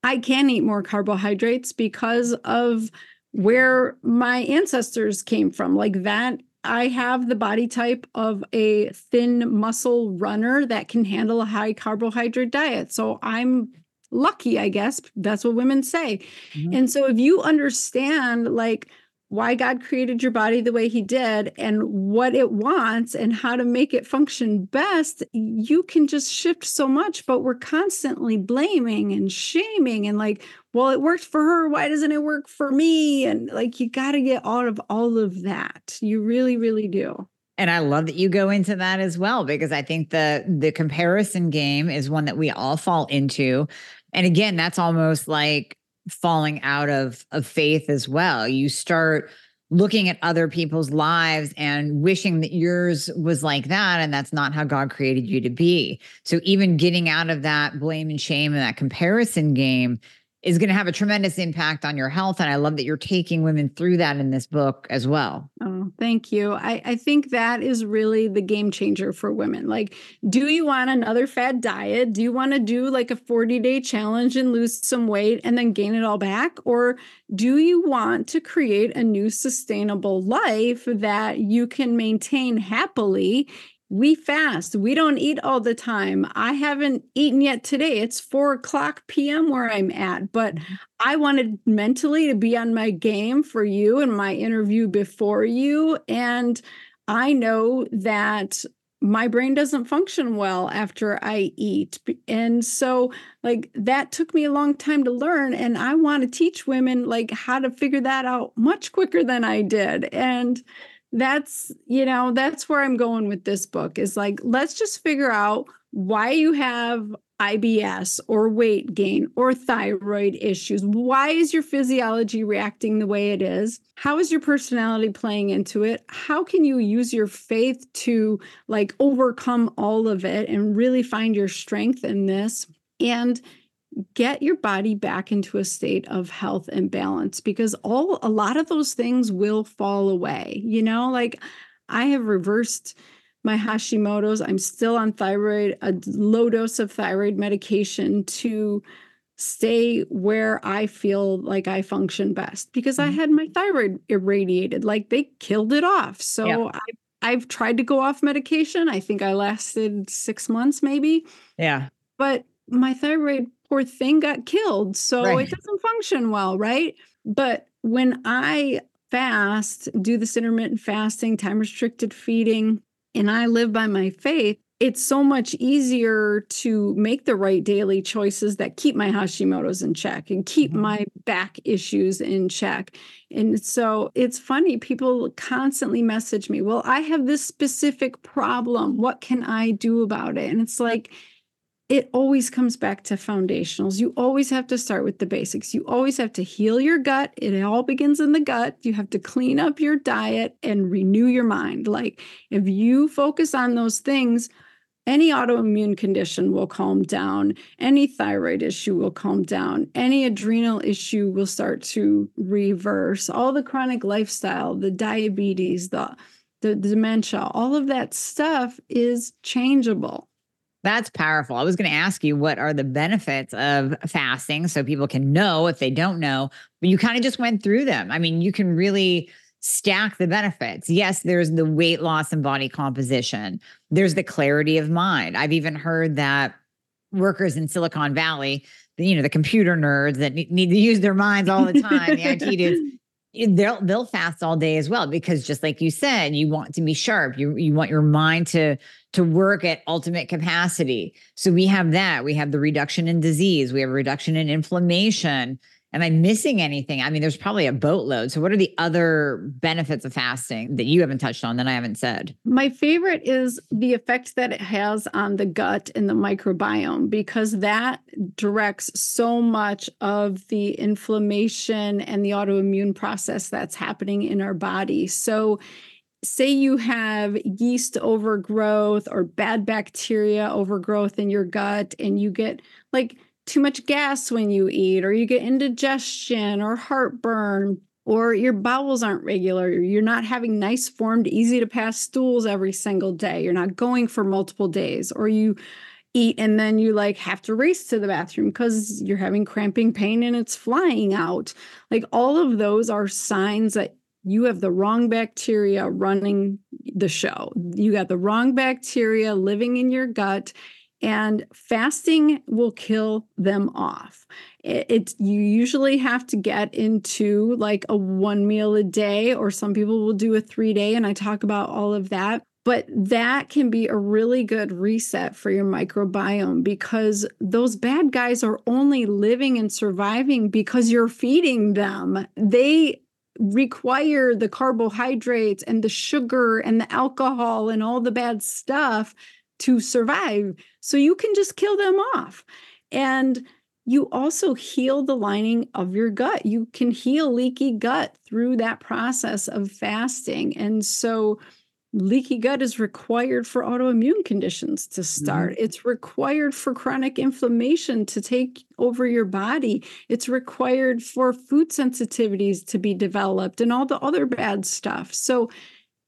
I can eat more carbohydrates because of where my ancestors came from. Like that, I have the body type of a thin muscle runner that can handle a high carbohydrate diet. So I'm lucky, I guess. That's what women say. Mm-hmm. And so if you understand, like, why God created your body the way he did and what it wants and how to make it function best, you can just shift so much. But we're constantly blaming and shaming and like, well, it worked for her. Why doesn't it work for me? And like, you got to get out of all of that. You really, really do. And I love that you go into that as well because I think the the comparison game is one that we all fall into. And again, that's almost like falling out of of faith as well. You start looking at other people's lives and wishing that yours was like that and that's not how God created you to be. So even getting out of that blame and shame and that comparison game is going to have a tremendous impact on your health. And I love that you're taking women through that in this book as well. Oh, thank you. I, I think that is really the game changer for women. Like, do you want another fad diet? Do you want to do like a 40 day challenge and lose some weight and then gain it all back? Or do you want to create a new sustainable life that you can maintain happily we fast. We don't eat all the time. I haven't eaten yet today. It's four o'clock p.m. where I'm at, but mm-hmm. I wanted mentally to be on my game for you and my interview before you. And I know that my brain doesn't function well after I eat. And so, like, that took me a long time to learn. And I want to teach women, like, how to figure that out much quicker than I did. And that's you know that's where i'm going with this book is like let's just figure out why you have IBS or weight gain or thyroid issues. Why is your physiology reacting the way it is? How is your personality playing into it? How can you use your faith to like overcome all of it and really find your strength in this? And get your body back into a state of health and balance because all a lot of those things will fall away you know like i have reversed my hashimoto's i'm still on thyroid a low dose of thyroid medication to stay where i feel like i function best because mm-hmm. i had my thyroid irradiated like they killed it off so yeah. i I've tried to go off medication. I think I lasted six months, maybe. Yeah. But my thyroid poor thing got killed. So right. it doesn't function well, right? But when I fast, do this intermittent fasting, time restricted feeding, and I live by my faith, it's so much easier to make the right daily choices that keep my Hashimoto's in check and keep mm-hmm. my back issues in check. And so it's funny, people constantly message me, Well, I have this specific problem. What can I do about it? And it's like, it always comes back to foundationals. You always have to start with the basics. You always have to heal your gut. It all begins in the gut. You have to clean up your diet and renew your mind. Like if you focus on those things, any autoimmune condition will calm down, any thyroid issue will calm down, any adrenal issue will start to reverse. All the chronic lifestyle, the diabetes, the the dementia, all of that stuff is changeable. That's powerful. I was going to ask you what are the benefits of fasting so people can know if they don't know, but you kind of just went through them. I mean, you can really stack the benefits. Yes, there's the weight loss and body composition, there's the clarity of mind. I've even heard that workers in Silicon Valley, you know, the computer nerds that need to use their minds all the time, the IT dudes, Eh, they'll they'll fast all day as well because just like you said you want to be sharp. You you want your mind to to work at ultimate capacity. So we have that. We have the reduction in disease. We have a reduction in inflammation am i missing anything? I mean there's probably a boatload. So what are the other benefits of fasting that you haven't touched on that i haven't said? My favorite is the effect that it has on the gut and the microbiome because that directs so much of the inflammation and the autoimmune process that's happening in our body. So say you have yeast overgrowth or bad bacteria overgrowth in your gut and you get like too much gas when you eat, or you get indigestion or heartburn, or your bowels aren't regular, you're not having nice formed, easy to pass stools every single day, you're not going for multiple days, or you eat and then you like have to race to the bathroom because you're having cramping pain and it's flying out. Like all of those are signs that you have the wrong bacteria running the show. You got the wrong bacteria living in your gut and fasting will kill them off. It, you usually have to get into like a one meal a day, or some people will do a three day, and I talk about all of that. but that can be a really good reset for your microbiome because those bad guys are only living and surviving because you're feeding them. They require the carbohydrates and the sugar and the alcohol and all the bad stuff to survive. So you can just kill them off. And you also heal the lining of your gut. You can heal leaky gut through that process of fasting. And so leaky gut is required for autoimmune conditions to start. Mm-hmm. It's required for chronic inflammation to take over your body. It's required for food sensitivities to be developed and all the other bad stuff. So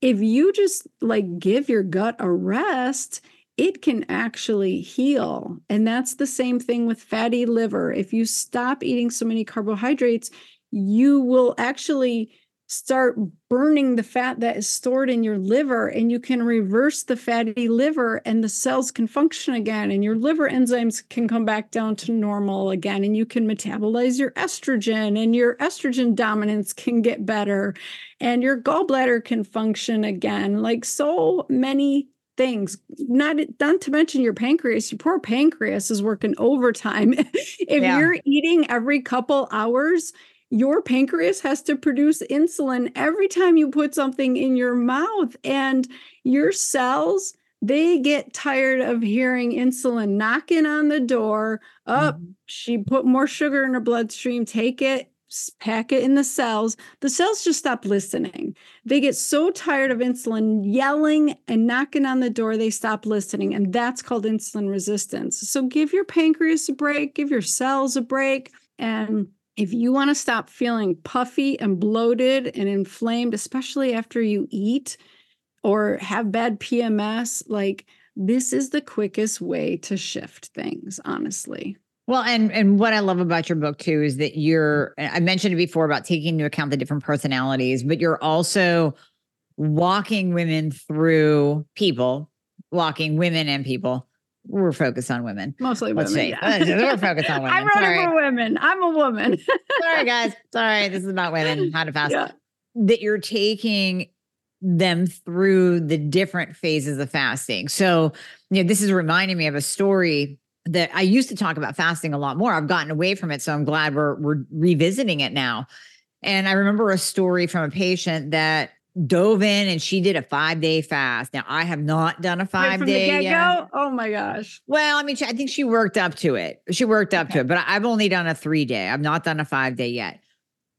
if you just like give your gut a rest, it can actually heal. And that's the same thing with fatty liver. If you stop eating so many carbohydrates, you will actually start burning the fat that is stored in your liver and you can reverse the fatty liver and the cells can function again and your liver enzymes can come back down to normal again and you can metabolize your estrogen and your estrogen dominance can get better and your gallbladder can function again like so many things not not to mention your pancreas your poor pancreas is working overtime if yeah. you're eating every couple hours your pancreas has to produce insulin every time you put something in your mouth and your cells they get tired of hearing insulin knocking on the door up oh, mm-hmm. she put more sugar in her bloodstream take it pack it in the cells the cells just stop listening they get so tired of insulin yelling and knocking on the door they stop listening and that's called insulin resistance so give your pancreas a break give your cells a break and if you want to stop feeling puffy and bloated and inflamed, especially after you eat or have bad PMS, like this is the quickest way to shift things, honestly. Well, and and what I love about your book too is that you're I mentioned it before about taking into account the different personalities, but you're also walking women through people, walking women and people we're focused on women. Mostly women. Yeah. we're focused on women. I'm running for women. I'm a woman. Sorry, guys. Sorry. This is about women, how to fast. Yeah. That you're taking them through the different phases of fasting. So, you know, this is reminding me of a story that I used to talk about fasting a lot more. I've gotten away from it. So I'm glad we're we're revisiting it now. And I remember a story from a patient that dove in and she did a five day fast. Now I have not done a five day yet. Oh my gosh. Well, I mean, I think she worked up to it. She worked up okay. to it, but I've only done a three day. I've not done a five day yet.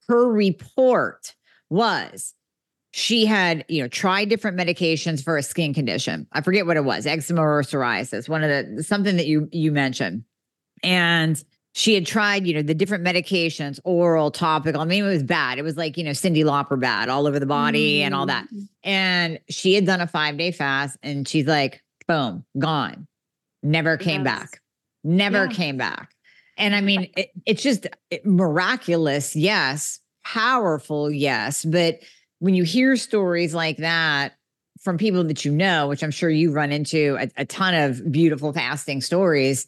Her report was she had, you know, tried different medications for a skin condition. I forget what it was, eczema or psoriasis, one of the something that you you mentioned. And she had tried, you know, the different medications, oral, topical. I mean, it was bad. It was like, you know, Cyndi Lauper bad all over the body mm. and all that. Mm. And she had done a five day fast and she's like, boom, gone. Never came yes. back. Never yeah. came back. And I mean, it, it's just miraculous. Yes. Powerful. Yes. But when you hear stories like that, from people that you know, which I'm sure you run into a, a ton of beautiful fasting stories,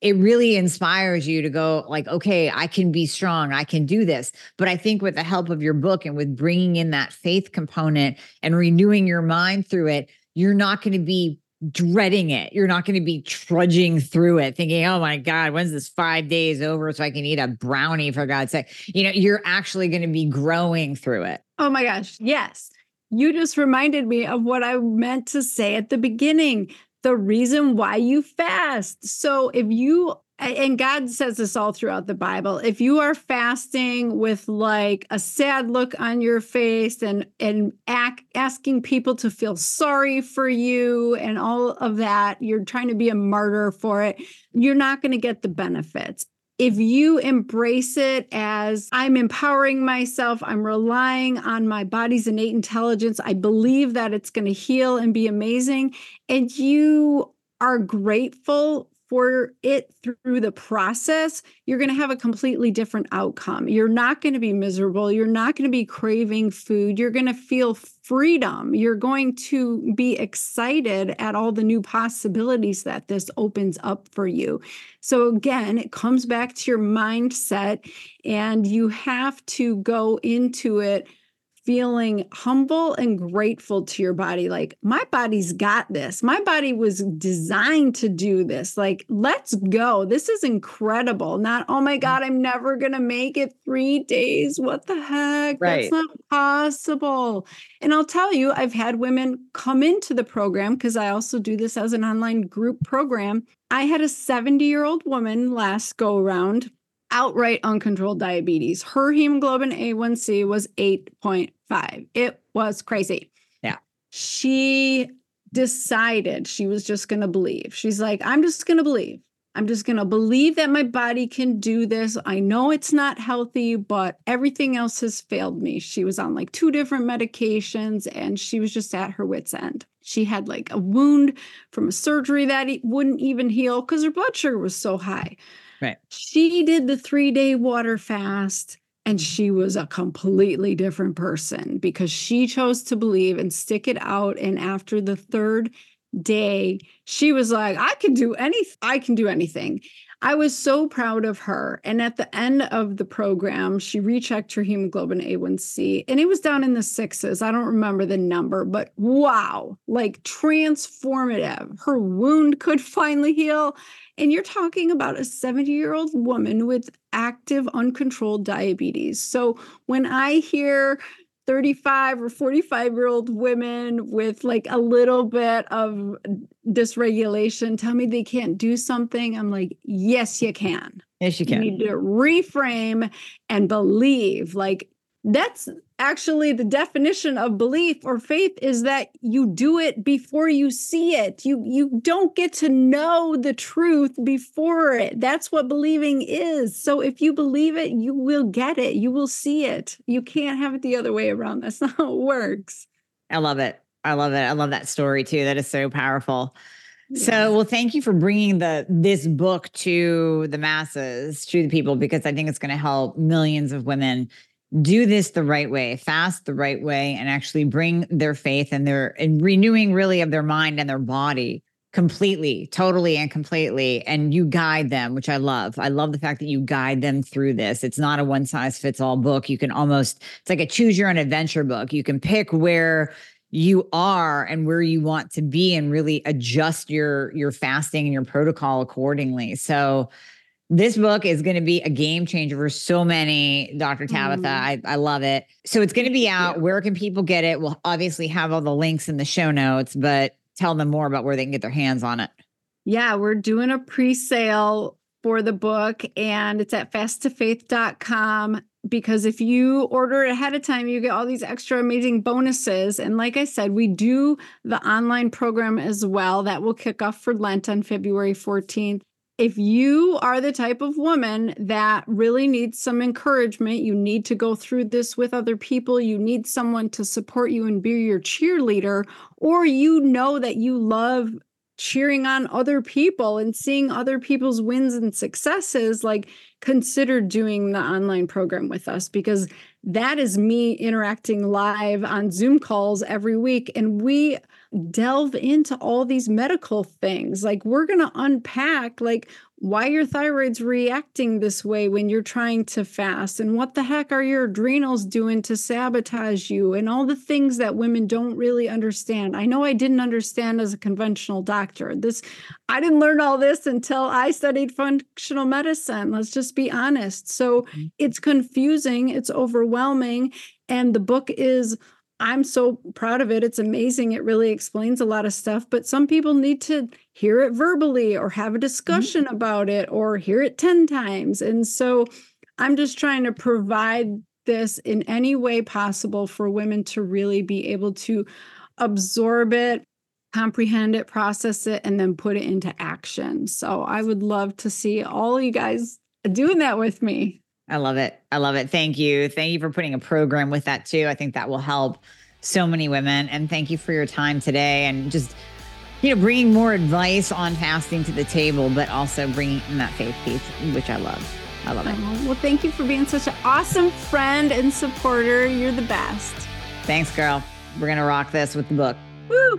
it really inspires you to go like okay i can be strong i can do this. But i think with the help of your book and with bringing in that faith component and renewing your mind through it you're not going to be dreading it. You're not going to be trudging through it thinking oh my god when's this five days over so i can eat a brownie for god's sake? You know you're actually going to be growing through it oh my gosh yes you just reminded me of what I meant to say at the beginning the reason why you fast. So if you and God says this all throughout the Bible. If you are fasting with like a sad look on your face and and act, asking people to feel sorry for you and all of that, you're trying to be a martyr for it, you're not going to get the benefits if you embrace it as I'm empowering myself, I'm relying on my body's innate intelligence, I believe that it's going to heal and be amazing, and you are grateful for it through the process, you're going to have a completely different outcome. You're not going to be miserable. You're not going to be craving food. You're going to feel freedom. You're going to be excited at all the new possibilities that this opens up for you. So, again, it comes back to your mindset, and you have to go into it feeling humble and grateful to your body. Like, my body's got this. My body was designed to do this. Like, let's go. This is incredible. Not, oh my mm. God, I'm never going to make it three days. What the heck? Right. That's not possible. And I'll tell you, I've had women come into the program because I also do this as an online group program. I had a 70 year old woman last go around outright uncontrolled diabetes. Her hemoglobin A1C was 8.5. It was crazy. Yeah. She decided she was just going to believe. She's like, I'm just going to believe. I'm just going to believe that my body can do this. I know it's not healthy, but everything else has failed me. She was on like two different medications and she was just at her wits' end. She had like a wound from a surgery that wouldn't even heal because her blood sugar was so high. Right. She did the three day water fast and she was a completely different person because she chose to believe and stick it out. And after the third day, she was like, I can do anything. I can do anything. I was so proud of her. And at the end of the program, she rechecked her hemoglobin A1C and it was down in the sixes. I don't remember the number, but wow, like transformative. Her wound could finally heal. And you're talking about a 70 year old woman with active, uncontrolled diabetes. So when I hear 35 or 45 year old women with like a little bit of dysregulation tell me they can't do something, I'm like, yes, you can. Yes, you can. You need to reframe and believe. Like that's actually the definition of belief or faith is that you do it before you see it. You you don't get to know the truth before it. That's what believing is. So if you believe it you will get it. You will see it. You can't have it the other way around. That's not how it works. I love it. I love it. I love that story too. That is so powerful. So, well, thank you for bringing the this book to the masses, to the people, because I think it's going to help millions of women do this the right way, fast the right way, and actually bring their faith and their and renewing really of their mind and their body completely, totally and completely. And you guide them, which I love. I love the fact that you guide them through this. It's not a one size fits all book. You can almost, it's like a choose your own adventure book. You can pick where you are and where you want to be and really adjust your your fasting and your protocol accordingly. So this book is going to be a game changer for so many, Dr. Tabatha. Mm. I, I love it. So it's going to be out. Where can people get it? We'll obviously have all the links in the show notes, but tell them more about where they can get their hands on it. Yeah, we're doing a pre sale for the book and it's at fasttofaith.com because if you order it ahead of time, you get all these extra amazing bonuses. And like I said, we do the online program as well that will kick off for Lent on February 14th if you are the type of woman that really needs some encouragement, you need to go through this with other people, you need someone to support you and be your cheerleader, or you know that you love cheering on other people and seeing other people's wins and successes, like consider doing the online program with us because that is me interacting live on Zoom calls every week. And we delve into all these medical things. Like we're going to unpack like why your thyroid's reacting this way when you're trying to fast and what the heck are your adrenals doing to sabotage you and all the things that women don't really understand. I know I didn't understand as a conventional doctor. This I didn't learn all this until I studied functional medicine. Let's just be honest. So mm-hmm. it's confusing, it's overwhelming and the book is I'm so proud of it. It's amazing. It really explains a lot of stuff, but some people need to hear it verbally or have a discussion mm-hmm. about it or hear it 10 times. And so I'm just trying to provide this in any way possible for women to really be able to absorb it, comprehend it, process it, and then put it into action. So I would love to see all you guys doing that with me. I love it. I love it. Thank you. Thank you for putting a program with that too. I think that will help so many women. And thank you for your time today and just, you know, bringing more advice on fasting to the table, but also bringing in that faith piece, which I love. I love it. Oh, well, thank you for being such an awesome friend and supporter. You're the best. Thanks, girl. We're going to rock this with the book. Woo!